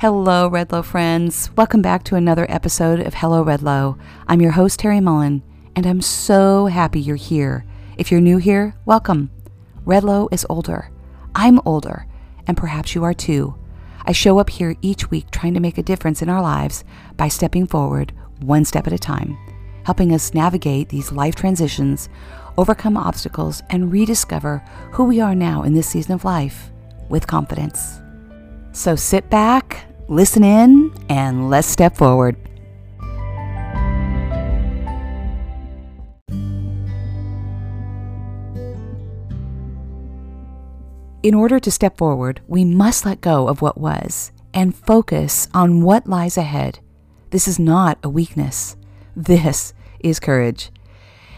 Hello, Redlow friends. Welcome back to another episode of Hello, Redlow. I'm your host, Terry Mullen, and I'm so happy you're here. If you're new here, welcome. Redlow is older. I'm older, and perhaps you are too. I show up here each week trying to make a difference in our lives by stepping forward one step at a time, helping us navigate these life transitions, overcome obstacles, and rediscover who we are now in this season of life with confidence. So sit back, listen in, and let's step forward. In order to step forward, we must let go of what was and focus on what lies ahead. This is not a weakness. This is courage.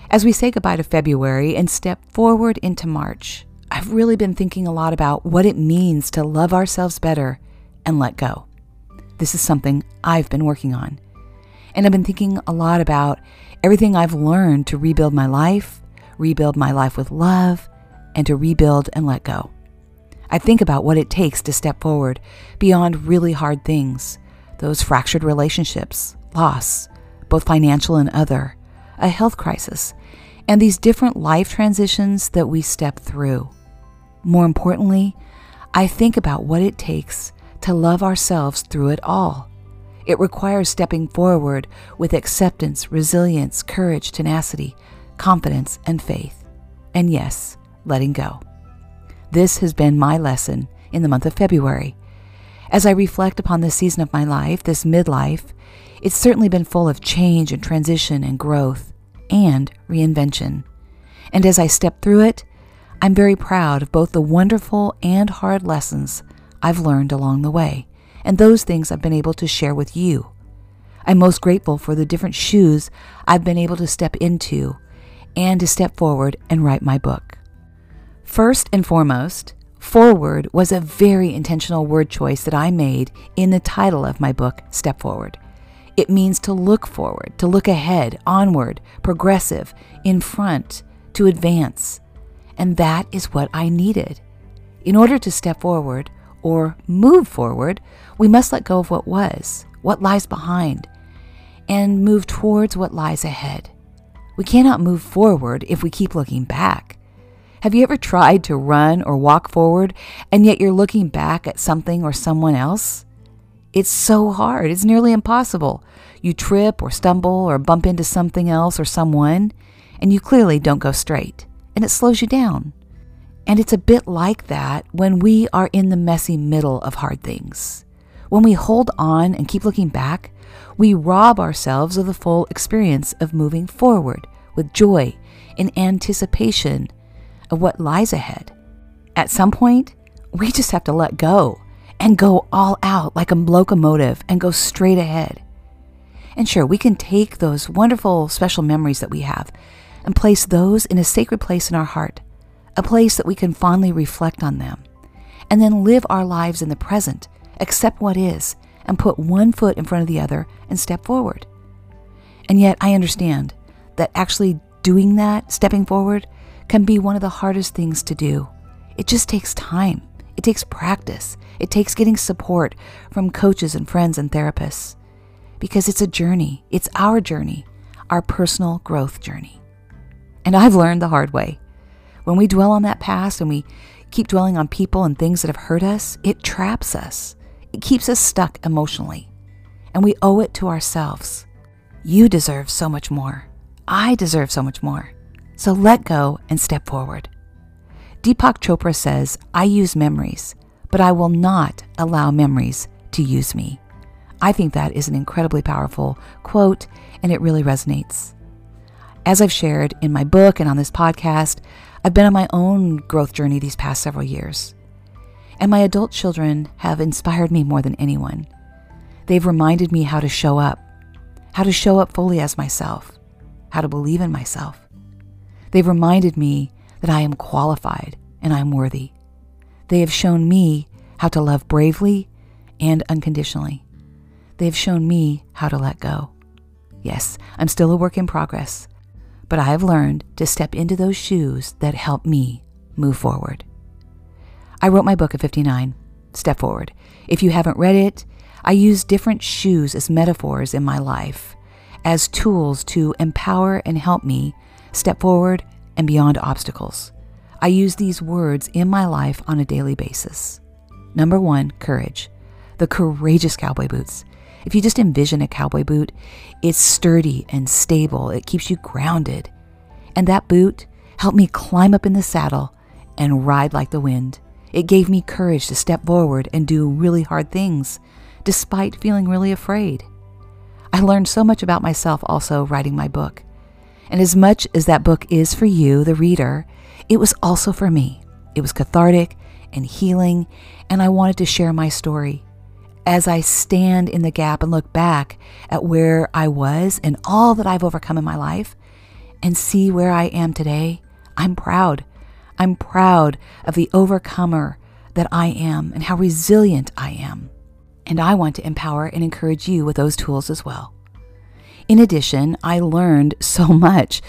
As we say goodbye to February and step forward into March, I've really been thinking a lot about what it means to love ourselves better and let go. This is something I've been working on. And I've been thinking a lot about everything I've learned to rebuild my life, rebuild my life with love, and to rebuild and let go. I think about what it takes to step forward beyond really hard things those fractured relationships, loss, both financial and other, a health crisis, and these different life transitions that we step through. More importantly, I think about what it takes to love ourselves through it all. It requires stepping forward with acceptance, resilience, courage, tenacity, confidence, and faith. And yes, letting go. This has been my lesson in the month of February. As I reflect upon this season of my life, this midlife, it's certainly been full of change and transition and growth and reinvention. And as I step through it, I'm very proud of both the wonderful and hard lessons I've learned along the way, and those things I've been able to share with you. I'm most grateful for the different shoes I've been able to step into and to step forward and write my book. First and foremost, forward was a very intentional word choice that I made in the title of my book, Step Forward. It means to look forward, to look ahead, onward, progressive, in front, to advance. And that is what I needed. In order to step forward or move forward, we must let go of what was, what lies behind, and move towards what lies ahead. We cannot move forward if we keep looking back. Have you ever tried to run or walk forward and yet you're looking back at something or someone else? It's so hard, it's nearly impossible. You trip or stumble or bump into something else or someone, and you clearly don't go straight, and it slows you down. And it's a bit like that when we are in the messy middle of hard things. When we hold on and keep looking back, we rob ourselves of the full experience of moving forward with joy in anticipation of what lies ahead. At some point, we just have to let go and go all out like a locomotive and go straight ahead. And sure, we can take those wonderful special memories that we have and place those in a sacred place in our heart, a place that we can fondly reflect on them, and then live our lives in the present, accept what is, and put one foot in front of the other and step forward. And yet, I understand that actually doing that, stepping forward, can be one of the hardest things to do. It just takes time. It takes practice. It takes getting support from coaches and friends and therapists. Because it's a journey. It's our journey, our personal growth journey. And I've learned the hard way. When we dwell on that past and we keep dwelling on people and things that have hurt us, it traps us. It keeps us stuck emotionally. And we owe it to ourselves. You deserve so much more. I deserve so much more. So let go and step forward. Deepak Chopra says, I use memories, but I will not allow memories to use me. I think that is an incredibly powerful quote, and it really resonates. As I've shared in my book and on this podcast, I've been on my own growth journey these past several years. And my adult children have inspired me more than anyone. They've reminded me how to show up, how to show up fully as myself, how to believe in myself. They've reminded me that I am qualified and I'm worthy. They have shown me how to love bravely and unconditionally. They have shown me how to let go. Yes, I'm still a work in progress, but I have learned to step into those shoes that help me move forward. I wrote my book at 59, Step Forward. If you haven't read it, I use different shoes as metaphors in my life, as tools to empower and help me step forward and beyond obstacles. I use these words in my life on a daily basis. Number one, courage. The courageous cowboy boots. If you just envision a cowboy boot, it's sturdy and stable. It keeps you grounded. And that boot helped me climb up in the saddle and ride like the wind. It gave me courage to step forward and do really hard things, despite feeling really afraid. I learned so much about myself also writing my book. And as much as that book is for you, the reader, it was also for me. It was cathartic and healing, and I wanted to share my story. As I stand in the gap and look back at where I was and all that I've overcome in my life and see where I am today, I'm proud. I'm proud of the overcomer that I am and how resilient I am. And I want to empower and encourage you with those tools as well. In addition, I learned so much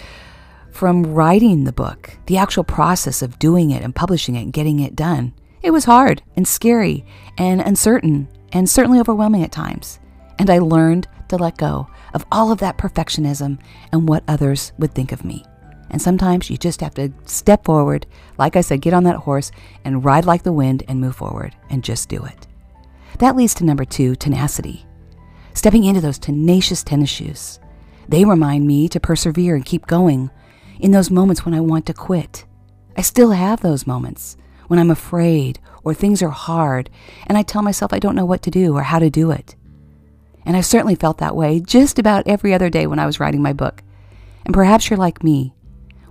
from writing the book, the actual process of doing it and publishing it and getting it done. It was hard and scary and uncertain and certainly overwhelming at times. And I learned to let go of all of that perfectionism and what others would think of me. And sometimes you just have to step forward, like I said, get on that horse and ride like the wind and move forward and just do it. That leads to number two tenacity. Stepping into those tenacious tennis shoes. They remind me to persevere and keep going in those moments when I want to quit. I still have those moments when I'm afraid or things are hard and I tell myself I don't know what to do or how to do it. And I've certainly felt that way just about every other day when I was writing my book. And perhaps you're like me.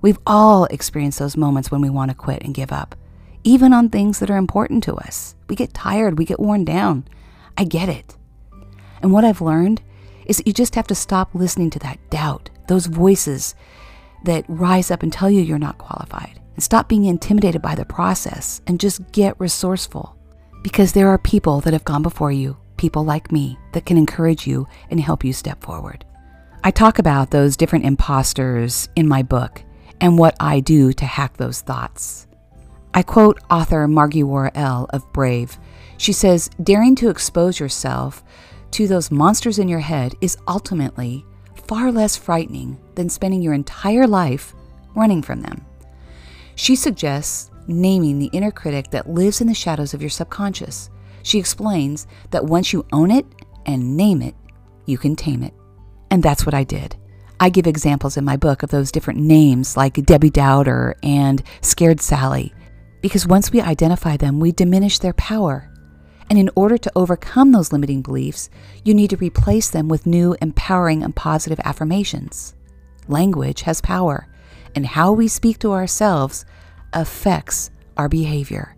We've all experienced those moments when we want to quit and give up, even on things that are important to us. We get tired, we get worn down. I get it. And what I've learned is that you just have to stop listening to that doubt, those voices that rise up and tell you you're not qualified. And stop being intimidated by the process and just get resourceful. Because there are people that have gone before you, people like me, that can encourage you and help you step forward. I talk about those different imposters in my book and what I do to hack those thoughts. I quote author Margie Warrell of Brave. She says, Daring to expose yourself to those monsters in your head is ultimately far less frightening than spending your entire life running from them. She suggests naming the inner critic that lives in the shadows of your subconscious. She explains that once you own it and name it, you can tame it. And that's what I did. I give examples in my book of those different names like Debbie Doubter and Scared Sally, because once we identify them, we diminish their power and in order to overcome those limiting beliefs, you need to replace them with new, empowering, and positive affirmations. Language has power, and how we speak to ourselves affects our behavior.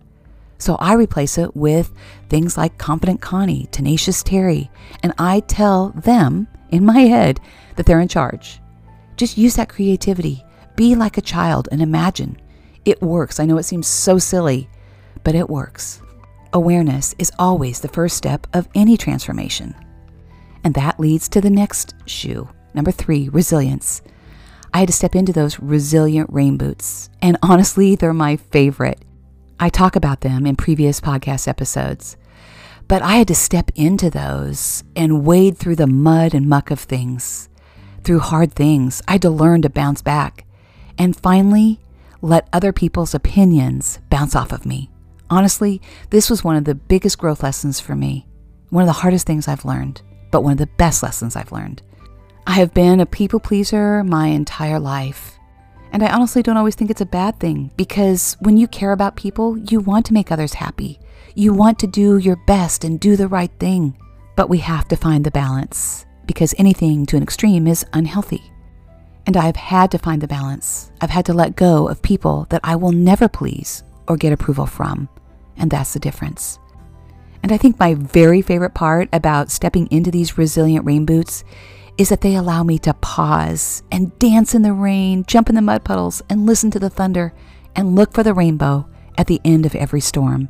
So I replace it with things like confident Connie, tenacious Terry, and I tell them in my head that they're in charge. Just use that creativity. Be like a child and imagine. It works. I know it seems so silly, but it works. Awareness is always the first step of any transformation. And that leads to the next shoe. Number three, resilience. I had to step into those resilient rain boots, and honestly, they're my favorite. I talk about them in previous podcast episodes, but I had to step into those and wade through the mud and muck of things. Through hard things, I had to learn to bounce back and finally let other people's opinions bounce off of me. Honestly, this was one of the biggest growth lessons for me. One of the hardest things I've learned, but one of the best lessons I've learned. I have been a people pleaser my entire life. And I honestly don't always think it's a bad thing because when you care about people, you want to make others happy. You want to do your best and do the right thing. But we have to find the balance because anything to an extreme is unhealthy. And I've had to find the balance. I've had to let go of people that I will never please or get approval from. And that's the difference. And I think my very favorite part about stepping into these resilient rain boots is that they allow me to pause and dance in the rain, jump in the mud puddles, and listen to the thunder and look for the rainbow at the end of every storm.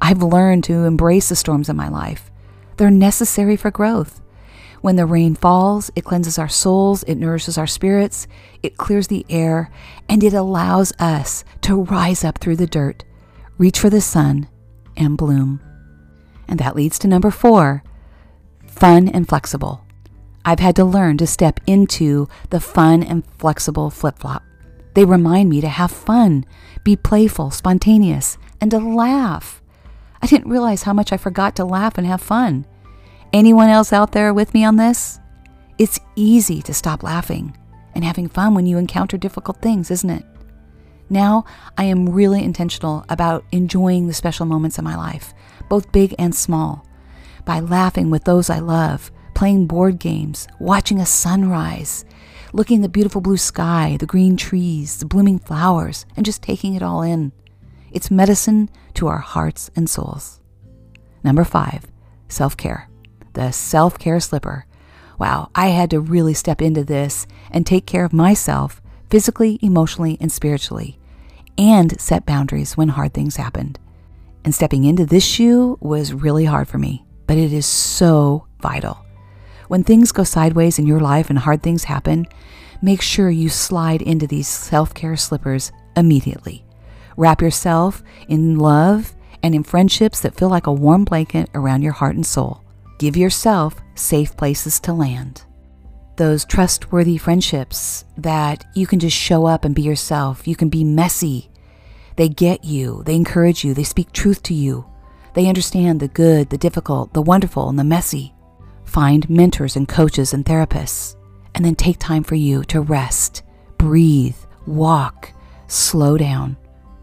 I've learned to embrace the storms in my life. They're necessary for growth. When the rain falls, it cleanses our souls, it nourishes our spirits, it clears the air, and it allows us to rise up through the dirt reach for the sun, and bloom. And that leads to number four fun and flexible. I've had to learn to step into the fun and flexible flip flop. They remind me to have fun, be playful, spontaneous, and to laugh. I didn't realize how much I forgot to laugh and have fun. Anyone else out there with me on this? It's easy to stop laughing and having fun when you encounter difficult things, isn't it? Now I am really intentional about enjoying the special moments in my life, both big and small, by laughing with those I love, playing board games, watching a sunrise, looking at the beautiful blue sky, the green trees, the blooming flowers, and just taking it all in. It's medicine to our hearts and souls. Number five, self care. The self care slipper. Wow, I had to really step into this and take care of myself physically, emotionally, and spiritually, and set boundaries when hard things happened. And stepping into this shoe was really hard for me, but it is so vital. When things go sideways in your life and hard things happen, make sure you slide into these self care slippers immediately. Wrap yourself in love and in friendships that feel like a warm blanket around your heart and soul. Give yourself safe places to land. Those trustworthy friendships that you can just show up and be yourself. You can be messy. They get you, they encourage you, they speak truth to you. They understand the good, the difficult, the wonderful, and the messy. Find mentors and coaches and therapists, and then take time for you to rest, breathe, walk, slow down,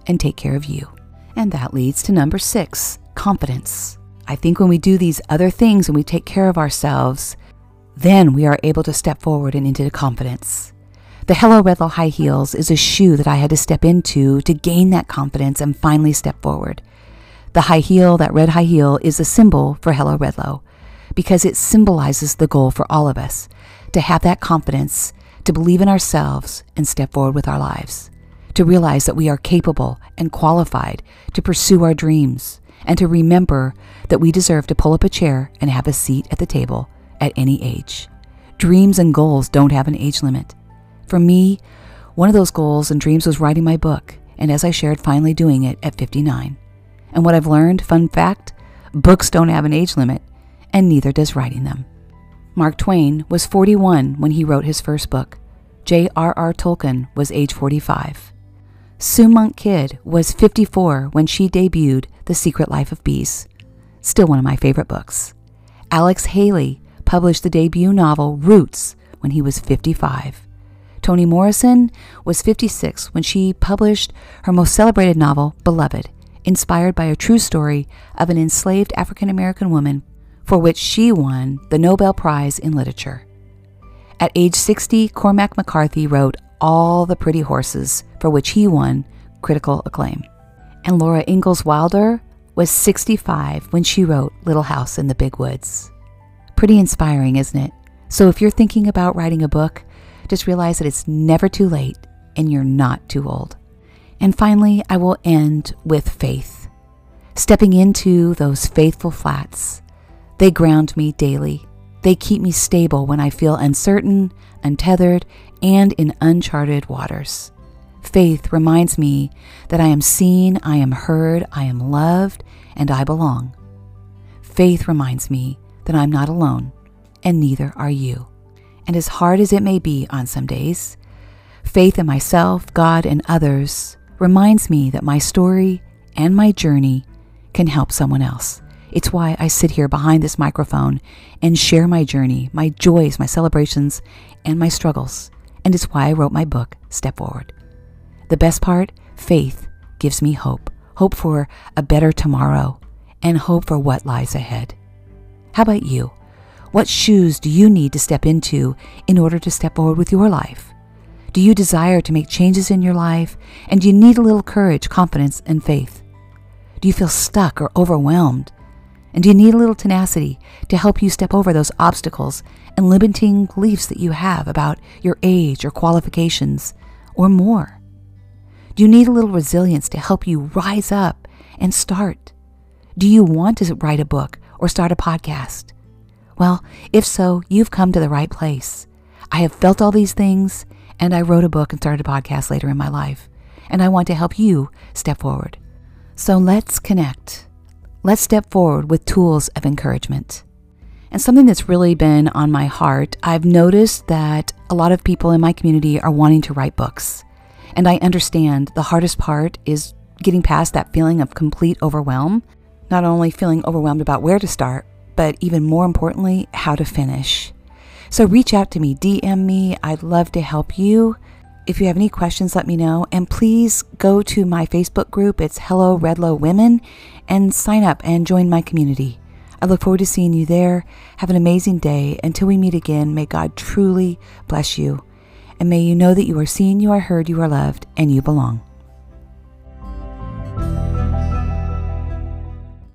and take care of you. And that leads to number six confidence. I think when we do these other things and we take care of ourselves, then we are able to step forward and into confidence. The Hello Redlow high heels is a shoe that I had to step into to gain that confidence and finally step forward. The high heel, that red high heel, is a symbol for Hello Redlow because it symbolizes the goal for all of us to have that confidence, to believe in ourselves and step forward with our lives, to realize that we are capable and qualified to pursue our dreams, and to remember that we deserve to pull up a chair and have a seat at the table at any age. Dreams and goals don't have an age limit. For me, one of those goals and dreams was writing my book, and as I shared, finally doing it at 59. And what I've learned, fun fact, books don't have an age limit and neither does writing them. Mark Twain was 41 when he wrote his first book. J.R.R. Tolkien was age 45. Sue Monk Kidd was 54 when she debuted The Secret Life of Bees, still one of my favorite books. Alex Haley published the debut novel Roots when he was 55. Toni Morrison was 56 when she published her most celebrated novel, Beloved, inspired by a true story of an enslaved African American woman for which she won the Nobel Prize in Literature. At age 60, Cormac McCarthy wrote All the Pretty Horses, for which he won critical acclaim. And Laura Ingalls Wilder was 65 when she wrote Little House in the Big Woods. Pretty inspiring, isn't it? So if you're thinking about writing a book, just realize that it's never too late and you're not too old. And finally, I will end with faith. Stepping into those faithful flats they ground me daily. They keep me stable when I feel uncertain, untethered, and in uncharted waters. Faith reminds me that I am seen, I am heard, I am loved, and I belong. Faith reminds me that I'm not alone, and neither are you. And as hard as it may be on some days, faith in myself, God, and others reminds me that my story and my journey can help someone else. It's why I sit here behind this microphone and share my journey, my joys, my celebrations, and my struggles. And it's why I wrote my book, Step Forward. The best part faith gives me hope hope for a better tomorrow and hope for what lies ahead. How about you? What shoes do you need to step into in order to step forward with your life? Do you desire to make changes in your life? And do you need a little courage, confidence, and faith? Do you feel stuck or overwhelmed? And do you need a little tenacity to help you step over those obstacles and limiting beliefs that you have about your age or qualifications or more? Do you need a little resilience to help you rise up and start? Do you want to write a book or start a podcast? Well, if so, you've come to the right place. I have felt all these things, and I wrote a book and started a podcast later in my life, and I want to help you step forward. So let's connect. Let's step forward with tools of encouragement. And something that's really been on my heart, I've noticed that a lot of people in my community are wanting to write books. And I understand the hardest part is getting past that feeling of complete overwhelm, not only feeling overwhelmed about where to start, but even more importantly, how to finish. So reach out to me, DM me. I'd love to help you. If you have any questions, let me know. And please go to my Facebook group. It's Hello Redlow Women and sign up and join my community. I look forward to seeing you there. Have an amazing day. Until we meet again, may God truly bless you. And may you know that you are seen, you are heard, you are loved, and you belong.